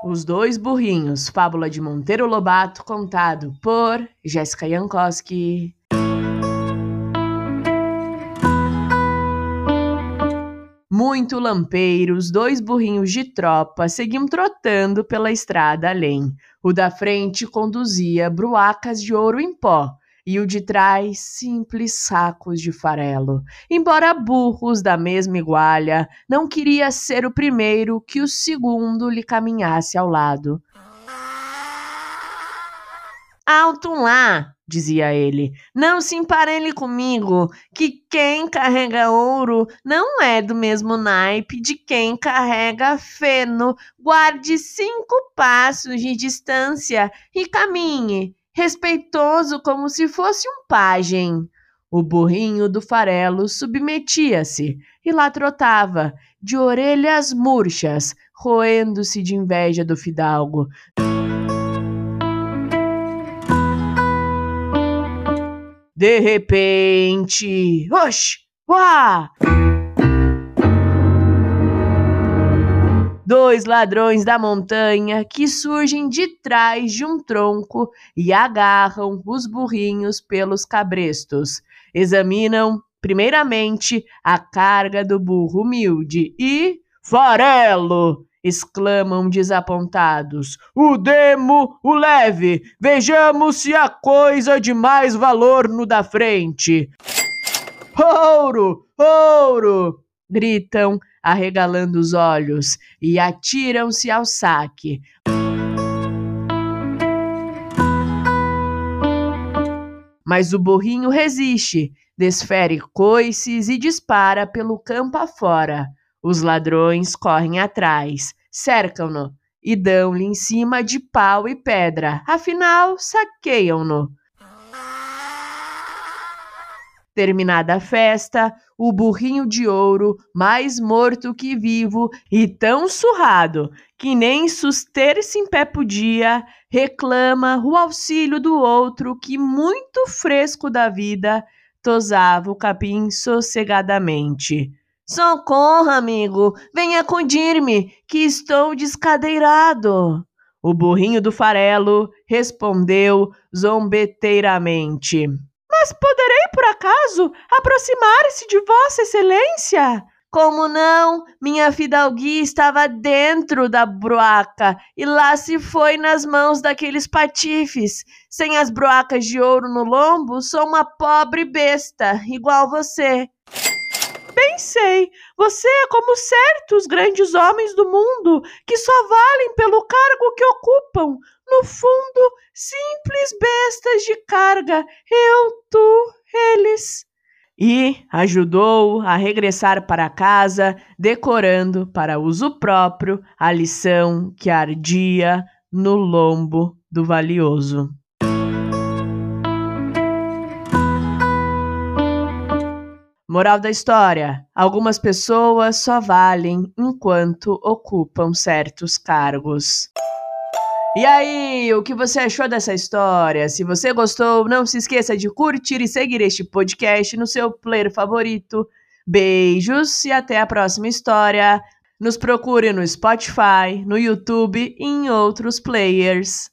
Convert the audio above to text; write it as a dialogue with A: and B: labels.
A: Os Dois Burrinhos, fábula de Monteiro Lobato, contado por Jéssica Jankowski. Muito lampeiro, os dois burrinhos de tropa seguiam trotando pela estrada além. O da frente conduzia bruacas de ouro em pó, e o de trás simples sacos de farelo. Embora burros da mesma igualha, não queria ser o primeiro que o segundo lhe caminhasse ao lado. Alto lá, dizia ele, não se emparelhe comigo, que quem carrega ouro não é do mesmo naipe de quem carrega feno. Guarde cinco passos de distância e caminhe respeitoso como se fosse um pajem. O burrinho do farelo submetia-se e lá trotava, de orelhas murchas, roendo-se de inveja do fidalgo. De repente, oxe, uá! Dois ladrões da montanha que surgem de trás de um tronco e agarram os burrinhos pelos cabrestos. Examinam, primeiramente, a carga do burro humilde e. Farelo! exclamam desapontados. O demo, o leve! Vejamos se há coisa de mais valor no da frente. Ouro! Ouro! gritam arregalando os olhos, e atiram-se ao saque. Mas o burrinho resiste, desfere coices e dispara pelo campo afora. Os ladrões correm atrás, cercam-no e dão-lhe em cima de pau e pedra, afinal saqueiam-no. Terminada a festa, o burrinho de ouro, mais morto que vivo e tão surrado que nem suster-se em pé podia, reclama o auxílio do outro que, muito fresco da vida, tosava o capim sossegadamente. Socorro, amigo, venha acudir-me, que estou descadeirado. O burrinho do farelo respondeu zombeteiramente. Mas poderei, por acaso, aproximar-se de Vossa Excelência? Como não? Minha fidalguia estava dentro da broaca e lá se foi nas mãos daqueles patifes. Sem as broacas de ouro no lombo, sou uma pobre besta, igual você. Bem sei, você é como certos grandes homens do mundo que só valem pelo cargo que ocupam, no fundo, simples bestas de carga, eu, tu, eles. E ajudou a regressar para casa, decorando para uso próprio a lição que ardia no lombo do valioso. Moral da história: algumas pessoas só valem enquanto ocupam certos cargos. E aí, o que você achou dessa história? Se você gostou, não se esqueça de curtir e seguir este podcast no seu player favorito. Beijos e até a próxima história. Nos procure no Spotify, no YouTube e em outros players.